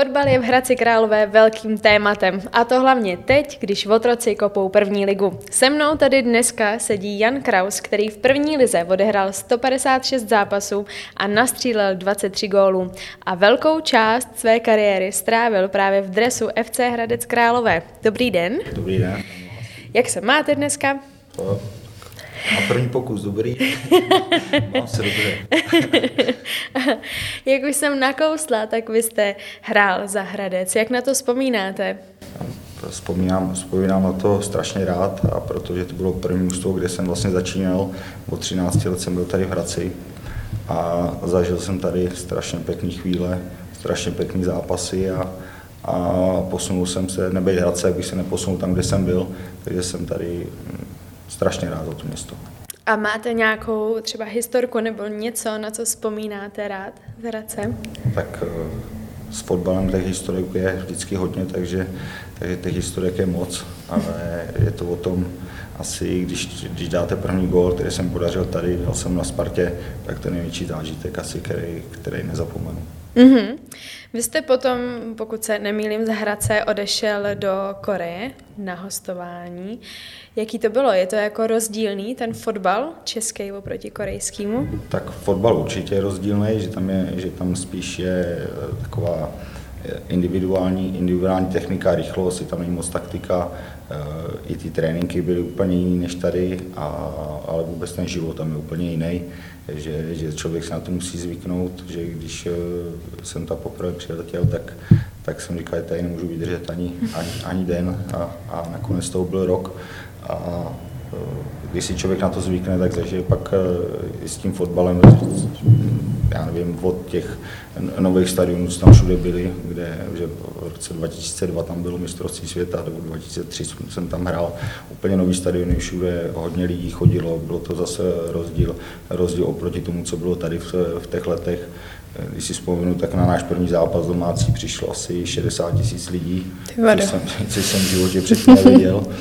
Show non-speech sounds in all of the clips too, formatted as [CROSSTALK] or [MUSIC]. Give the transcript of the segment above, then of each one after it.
Fotbal je v Hradci Králové velkým tématem a to hlavně teď, když Votroci kopou první ligu. Se mnou tady dneska sedí Jan Kraus, který v první lize odehrál 156 zápasů a nastřílel 23 gólů a velkou část své kariéry strávil právě v dresu FC Hradec Králové. Dobrý den. Dobrý den. Jak se máte dneska? To, a první pokus, dobrý. [LAUGHS] Mám se dobře. [LAUGHS] Jak už jsem nakousla, tak vy jste hrál za Hradec. Jak na to vzpomínáte? Vzpomínám, vzpomínám na to strašně rád, a protože to bylo první mužstvo, kde jsem vlastně začínal. Od 13 let jsem byl tady v Hradci a zažil jsem tady strašně pěkné chvíle, strašně pěkné zápasy a, a posunul jsem se, nebejt Hradce, abych se neposunul tam, kde jsem byl, takže jsem tady strašně rád za to město. A máte nějakou třeba historku nebo něco, na co vzpomínáte rád z Hradce? Tak eh, s fotbalem těch historik je vždycky hodně, takže, takže těch historik je moc, ale je to o tom, asi když, když dáte první gól, který jsem podařil tady, dal jsem na Spartě, tak to je největší zážitek asi, který, který nezapomenu. Mm-hmm. Vy jste potom, pokud se nemýlím, z Hradce odešel do Koreje na hostování. Jaký to bylo? Je to jako rozdílný ten fotbal český oproti korejskému? Tak fotbal určitě je rozdílný, že tam, je, že tam spíš je eh, taková eh, individuální, individuální technika, rychlost, je tam není moc taktika, i ty tréninky byly úplně jiný než tady, a, ale vůbec ten život tam je úplně jiný že, že člověk se na to musí zvyknout, že když eh, jsem tam poprvé přiletěl, tak, tak jsem říkal, že tady nemůžu vydržet ani, ani, ani den a, a nakonec to byl rok. A eh, když si člověk na to zvykne, tak zažije pak eh, s tím fotbalem já nevím, od těch nových stadionů, co tam všude byli, kde že v roce 2002 tam bylo mistrovství světa, nebo 2003 jsem tam hrál úplně nový stadiony, všude hodně lidí chodilo, bylo to zase rozdíl, rozdíl oproti tomu, co bylo tady v, v těch letech. Když si vzpomenu, tak na náš první zápas domácí přišlo asi 60 tisíc lidí, což jsem, [LAUGHS] což jsem v životě předtím neviděl. [LAUGHS]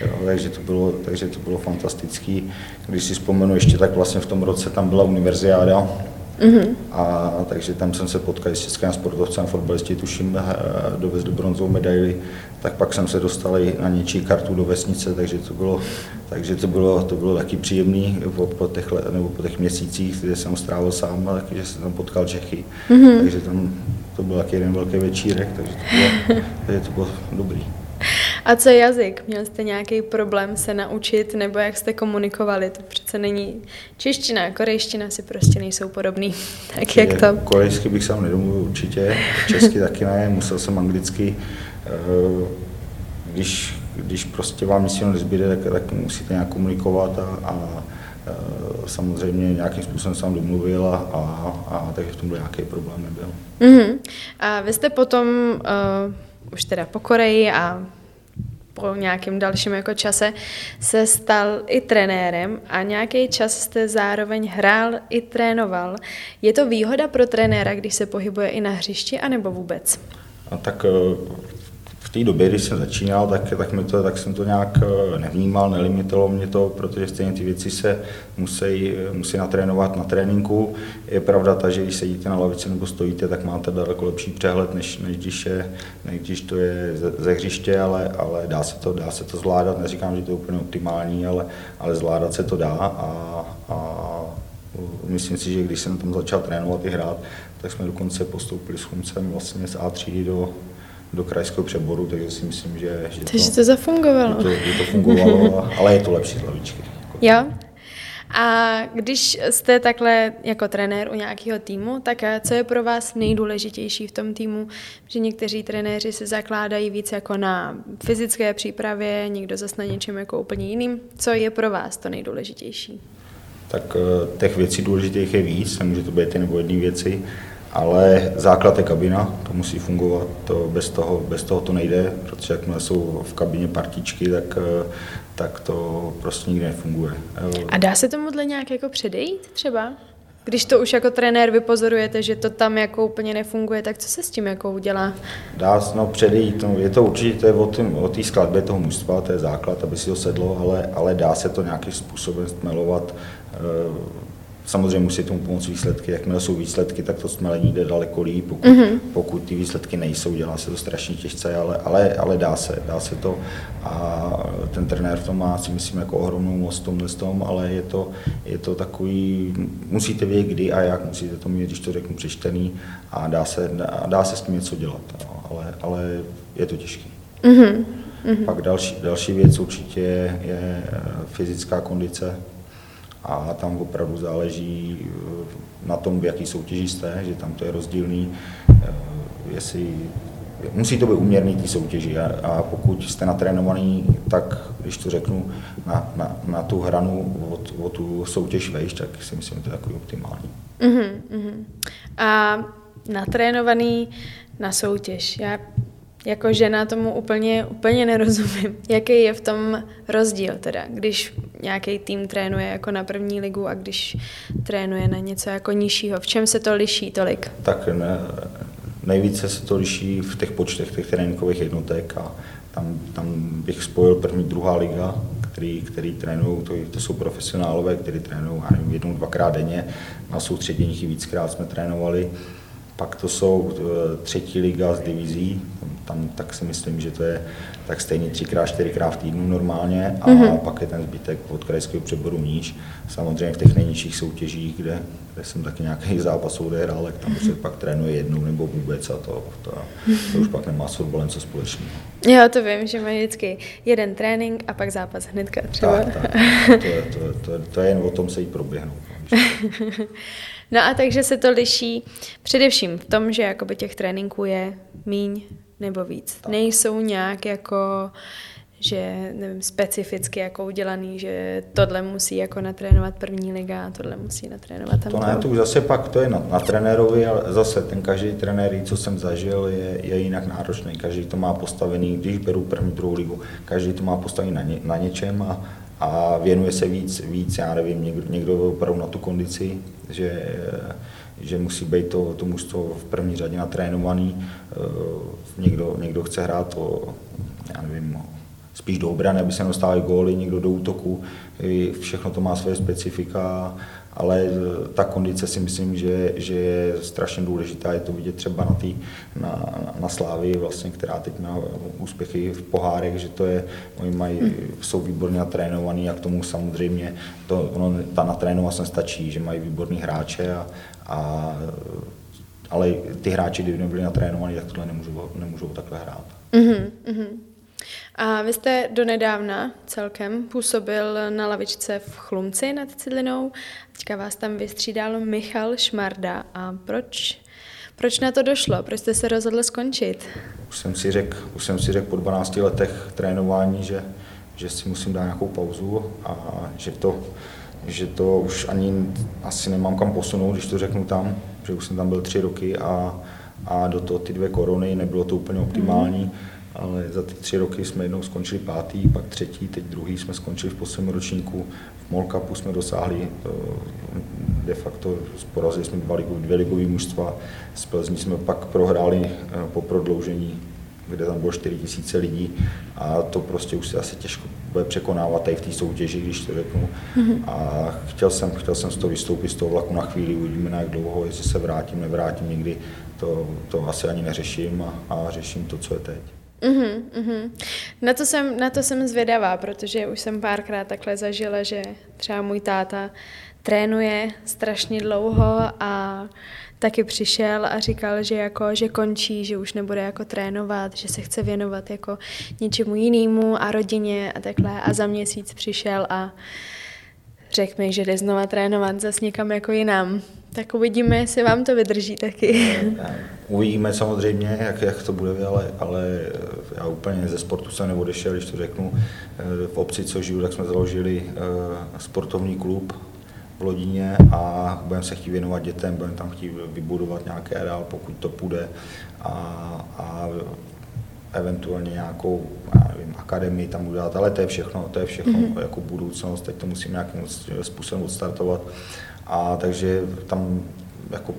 Jo, takže, to bylo, takže to bylo fantastický. Když si vzpomenu ještě, tak vlastně v tom roce tam byla univerziáda, Mm-hmm. A takže tam jsem se potkal s českým sportovcem, fotbalisti, tuším, eh, dovezli bronzovou medaili, tak pak jsem se dostal i na něčí kartu do vesnice, takže to bylo, takže to bylo, to bylo taky příjemný po, po, těch, nebo po těch měsících, kde jsem strávil sám, takže jsem tam potkal Čechy. Mm-hmm. Takže tam to byl taky jeden velký večírek, takže to bylo, [LAUGHS] takže to bylo dobrý. A co jazyk? Měl jste nějaký problém se naučit, nebo jak jste komunikovali? To přece není čeština, korejština si prostě nejsou podobný. [LAUGHS] tak jak to? Korejsky bych sám nedomluvil určitě, česky taky ne, musel jsem anglicky. Eh, když, když prostě vám nic nezbyde, tak, tak musíte nějak komunikovat a, a eh, samozřejmě nějakým způsobem jsem domluvil a, a, a takže v tom byl nějaký problém nebyl. Mm-hmm. A vy jste potom uh, už teda po Koreji a po nějakém dalším jako čase se stal i trenérem a nějaký čas jste zároveň hrál i trénoval. Je to výhoda pro trenéra, když se pohybuje i na hřišti, anebo vůbec? A tak eh, té době, když jsem začínal, tak, tak, mi to, tak jsem to nějak eh, nevnímal, nelimitovalo mě to, protože stejně ty věci se musí, musí natrénovat na tréninku. Je pravda ta, že když sedíte na lavici nebo stojíte, tak máte daleko lepší přehled, než, než, když, je, než když to je ze, ze hřiště, ale, ale dá, se to, dá se to zvládat. Neříkám, že to je úplně optimální, ale, ale zvládat se to dá a, a myslím si, že když jsem tam začal trénovat i hrát, tak jsme dokonce postoupili s Chumcem vlastně z A3 do, do krajského přeboru, takže si myslím, že, že takže to, to zafungovalo. Že to, že to fungovalo, [LAUGHS] ale je to lepší z lavičky. Jo. A když jste takhle jako trenér u nějakého týmu, tak eh, co je pro vás nejdůležitější v tom týmu? Že někteří trenéři se zakládají víc jako na fyzické přípravě, někdo zase na něčem jako úplně jiným. Co je pro vás to nejdůležitější? Tak eh, těch věcí důležitých je víc, nemůže to být jen nebo jedné věci ale základ je kabina, to musí fungovat, to bez, toho, bez toho to nejde, protože jakmile jsou v kabině partičky, tak, eh, tak to prostě nikdy nefunguje. A dá se tomuhle nějak jako předejít třeba? Když to už jako trenér vypozorujete, že to tam jako úplně nefunguje, tak co se s tím jako udělá? Dá se no, předejít, no, je to určitě o té skladbě toho mužstva, to je základ, aby si ho sedlo, ale, ale dá se to nějakým způsobem stmelovat. Eh, Samozřejmě musí tomu pomoct výsledky. Jakmile jsou výsledky, tak to smelení jde daleko líp. Pokud, mm-hmm. pokud ty výsledky nejsou, dělá se to strašně těžce, ale, ale, ale dá se, dá se to. A ten trenér v tom má si myslím jako ohromnou moc tomhle tom, ale je to, je to takový, musíte vědět kdy a jak, musíte to mít, když to řeknu, přečtený a dá se, dá, dá se s tím něco dělat, no, ale, ale je to těžké. Mm-hmm. Pak další, další věc určitě je fyzická kondice, a tam opravdu záleží eh, na tom, v jaký soutěži jste, že tam to je rozdílný, eh, jestli musí to být uměrný té soutěži a, a pokud jste natrénovaný, tak když to řeknu, na, na, na tu hranu od, od tu soutěž vejš, tak si myslím, že to je takový optimální. Uh-huh. A natrénovaný na soutěž. Já jako žena tomu úplně, úplně nerozumím. [LAUGHS] Jaký je v tom rozdíl teda, když nějaký tým trénuje jako na první ligu a když trénuje na něco jako nižšího? V čem se to liší tolik? Tak ne, nejvíce se to liší v těch počtech těch tréninkových jednotek a tam, tam bych spojil první, druhá liga, který, který trénují, to, to jsou profesionálové, kteří trénují jednou, dvakrát denně, na soustředěních i víckrát jsme trénovali. Pak to jsou eh, třetí liga z divizí, tam tak si myslím, že to je tak stejně třikrát, čtyřikrát v týdnu normálně a mm-hmm. pak je ten zbytek od krajského přeboru níž. Samozřejmě v těch nejnižších soutěžích, kde, kde jsem taky nějaký zápas odehrál, tak tam se pak trénuje jednou nebo vůbec a to, to, to už pak nemá s fotbalem co společného. Já to vím, že mají vždycky jeden trénink a pak zápas hnedka třeba. Tak, tak. To, je, to, to, to je jen o tom se jí proběhnout. [LAUGHS] No a takže se to liší především v tom, že jakoby těch tréninků je míň nebo víc. Tak. Nejsou nějak jako že nevím, specificky jako udělaný, že tohle musí jako natrénovat první liga a tohle musí natrénovat tam. To ne, to už zase pak to je na, na trenérovi, ale zase ten každý trenér, co jsem zažil, je, je jinak náročný. Každý to má postavený, když beru první, druhou ligu, každý to má postavený na, ně, na něčem a, a věnuje se víc, víc, já nevím, někdo, někdo opravdu na tu kondici, že že musí být to, to mužstvo v první řadě natrénovaný. Eh, někdo, někdo chce hrát o, já nevím, spíš do obrany, aby se dostávali góly, někdo do útoku. Všechno to má své specifika ale eh, ta kondice si myslím, že, že je strašně důležitá. Je to vidět třeba na, tý, na, na Slávii, vlastně, která teď má úspěchy v pohárech, že to je, oni mají, jsou výborně natrénovaní a k tomu samozřejmě to, ono, ta natrénovanost nestačí, že mají výborný hráče a, a ale ty hráči, kdyby nebyli natrénovaní, tak tohle nemůžou, nemůžou takhle hrát. Mm-hmm. A vy jste donedávna celkem působil na lavičce v Chlumci nad Cidlinou. Teďka vás tam vystřídal Michal Šmarda. A proč, proč na to došlo? Proč jste se rozhodl skončit? Už jsem si řekl, už jsem si řekl po 12 letech trénování, že, že si musím dát nějakou pauzu a že to, že to už ani asi nemám kam posunout, když to řeknu tam, že už jsem tam byl tři roky a, a do toho ty dvě korony, nebylo to úplně optimální. Mm ale za ty tři roky jsme jednou skončili pátý, pak třetí, teď druhý jsme skončili v posledním ročníku. V Mall Cupu jsme dosáhli eh, de facto, porazili jsme dva ligu, dvě ligové mužstva, z Plzní jsme pak prohráli eh, po prodloužení, kde tam bylo 4 tisíce lidí a to prostě už se asi těžko bude překonávat tady v té soutěži, když to řeknu. Mm-hmm. A chtěl jsem, chtěl jsem z toho vystoupit z toho vlaku na chvíli, uvidíme na jak dlouho, jestli se vrátím, nevrátím někdy, to, to asi ani neřeším a, a řeším to, co je teď. Uh-huh, uh-huh. Na, to jsem, na to jsem zvědavá, protože už jsem párkrát takhle zažila, že třeba můj táta trénuje strašně dlouho a taky přišel a říkal, že jako, že končí, že už nebude jako trénovat, že se chce věnovat jako něčemu jinému a rodině a takhle a za měsíc přišel a řekl mi, že jde znova trénovat zase někam jako jinam. Tak uvidíme, jestli vám to vydrží taky. Uvidíme samozřejmě, jak, jak to bude, ale, ale já úplně ze sportu jsem neodešel, když to řeknu. V obci, co žiju, tak jsme založili eh, sportovní klub v Lodině a budeme se chtít věnovat dětem, budeme tam chtít vybudovat nějaký areál, pokud to půjde. A, a eventuálně nějakou nevím, akademii tam udělat, ale to je všechno, to je všechno mm-hmm. jako budoucnost, teď to musím nějakým způsobem odstartovat. A takže tam jako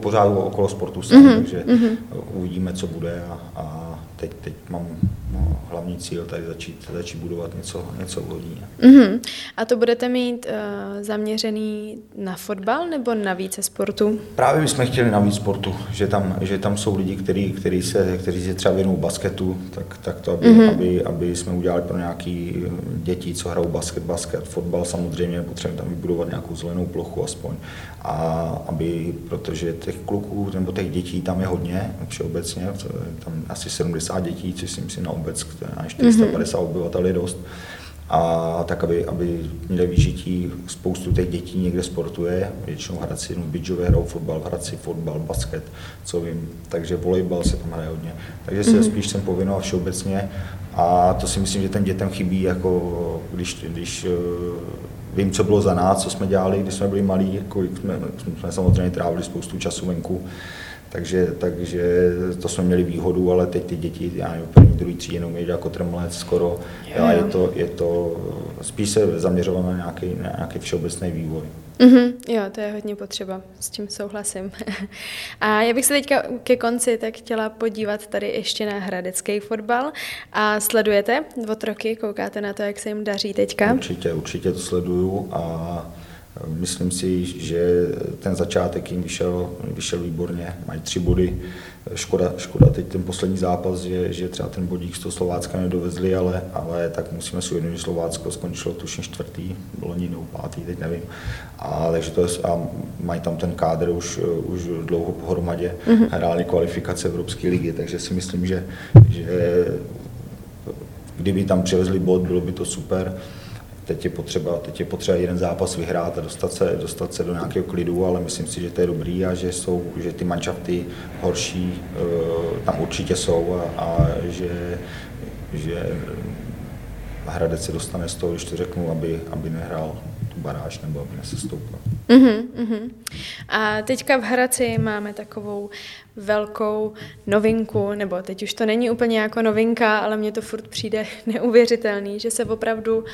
pořád okolo sportu jsem, mm-hmm. takže mm-hmm. uvidíme, co bude a, a teď, teď mám no, hlavní cíl tady začít, začít budovat něco, něco v Lodíně. Mm-hmm. A to budete mít uh, zaměřený na fotbal nebo na více sportu? Právě bychom chtěli na víc sportu, že tam, že tam jsou lidi, který, který se, kteří se třeba věnují basketu, tak, tak to, aby, mm-hmm. aby, aby jsme udělali pro nějaký děti, co hrajou basket, basket, fotbal samozřejmě, potřebujeme tam vybudovat nějakou zelenou plochu aspoň. A aby, protože těch kluků nebo těch dětí tam je hodně všeobecně, tam asi 70 dětí, což si myslím na obec, která je 450 mm-hmm. obyvatel je dost. A tak, aby, aby měli vyžití, spoustu těch dětí někde sportuje, většinou Hradci, no Bidžové hrajou fotbal, Hradci fotbal, basket, co vím, takže volejbal se tam hraje hodně. Takže se mm-hmm. spíš jsem povinnoval všeobecně a to si myslím, že ten dětem chybí, jako když, když eh, vím, co bylo za nás, co jsme dělali, když jsme byli malí, kolik jsme, jsme samozřejmě trávili spoustu času venku, takže, takže to jsme měli výhodu, ale teď ty děti, já nevím, první, druhý tří jenom jezdí jako trmlec skoro jo, je to, je to spíš se zaměřovat na nějaký, na nějaký všeobecný vývoj. Mm-hmm, jo, to je hodně potřeba, s tím souhlasím. [LAUGHS] a já bych se teďka ke konci tak chtěla podívat tady ještě na hradecký fotbal. A sledujete od roky, koukáte na to, jak se jim daří teďka? Určitě, určitě to sleduju a Myslím si, že ten začátek jim vyšel, vyšel výborně, mají tři body. Škoda, škoda teď ten poslední zápas, že, že třeba ten bodík z toho Slovácka nedovezli, ale, ale tak musíme si uvědomit, že Slovácko skončilo tuším čtvrtý, bylo nebo pátý, teď nevím. A, takže to je, a mají tam ten kádr už, už dlouho pohromadě, mm-hmm. hráli kvalifikace Evropské ligy, takže si myslím, že, že kdyby tam přivezli bod, bylo by to super. Teď je, potřeba, teď je potřeba jeden zápas vyhrát a dostat se, dostat se do nějakého klidu, ale myslím si, že to je dobrý a že, jsou, že ty manšafty horší uh, tam určitě jsou a, a že, že Hradec se dostane z toho, když to řeknu, aby, aby nehrál tu baráž nebo aby nesestoupil. Uh-huh, uh-huh. A teďka v Hradci máme takovou velkou novinku, nebo teď už to není úplně jako novinka, ale mně to furt přijde [LAUGHS] neuvěřitelný, že se opravdu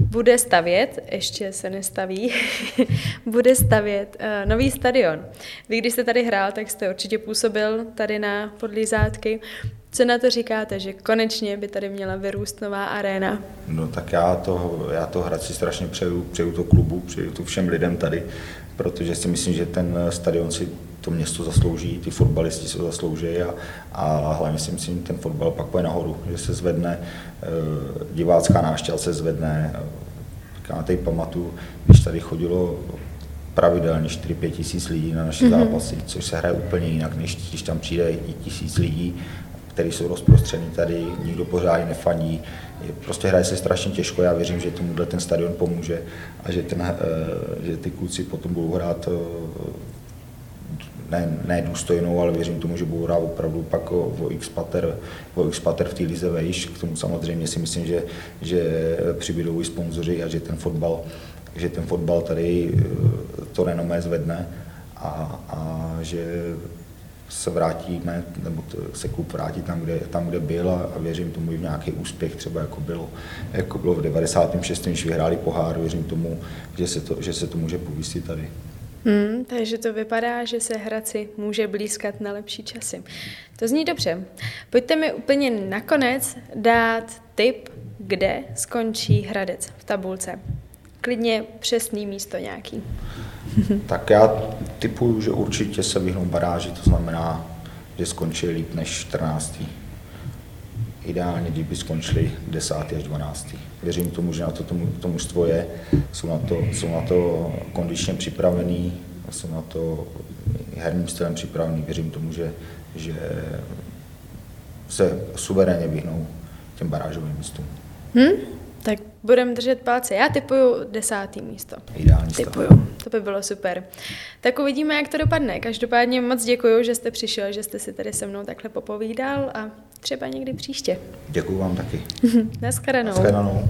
bude stavět, ještě se nestaví, [LAUGHS] bude stavět uh, nový stadion. Vy, když jste tady hrál, tak jste určitě působil tady na Podlízátky. Co na to říkáte, že konečně by tady měla vyrůst nová aréna? No tak já to, já to Hradci strašně přeju, přeju to klubu, přeju to všem lidem tady, protože si myslím, že ten stadion si to město zaslouží, ty fotbalisti se zaslouží a, a hlavně si myslím, že ten fotbal pak půjde nahoru, že se zvedne, eh, divácká návštěva se zvedne. Já teď pamatuju, když tady chodilo pravidelně 4-5 tisíc lidí na naše mm-hmm. zápasy, což se hraje úplně jinak, než když tam přijde i tisíc lidí, kteří jsou rozprostření tady, nikdo pořádně nefaní, prostě hraje se strašně těžko, já věřím, že tomuhle ten stadion pomůže a že, ten, eh, že ty kluci potom budou hrát eh, ne, ne důstojnou, ale věřím tomu, že budou hrát opravdu pak o, o x pater, o x pater v té lize vejš. K tomu samozřejmě si myslím, že, že přibydou i sponzoři a že ten fotbal, že ten fotbal tady eh, to renomé zvedne a, a že se vrátíme, nebo se klub vrátí tam, kde, tam, kde byl a, a věřím tomu i v nějaký úspěch, třeba jako bylo, jako bylo v 96. když vyhráli pohár, věřím tomu, že se to, že se to může povísit tady. Hmm, takže to vypadá, že se Hradci může blízkat na lepší časy. To zní dobře. Pojďte mi úplně nakonec dát tip, kde skončí Hradec v tabulce. Klidně přesný místo nějaký. [LAUGHS] tak já typuju, že určitě se vyhnou baráži, to znamená, že skončí líp než 14 ideálně, kdyby skončili 10. až 12. Věřím tomu, že na to tomu, to mužstvo je, jsou na to, jsou na to kondičně připravený, jsou na to herním stylem připravený. Věřím tomu, že, že se suverénně vyhnou těm barážovým místům. Hmm? Tak budeme držet palce. Já typuju desátý místo. Ideální typuju. To by bylo super. Tak uvidíme, jak to dopadne. Každopádně moc děkuji, že jste přišel, že jste si tady se mnou takhle popovídal a třeba někdy příště. Děkuji vám taky. [LAUGHS] Naschledanou. Naschledanou.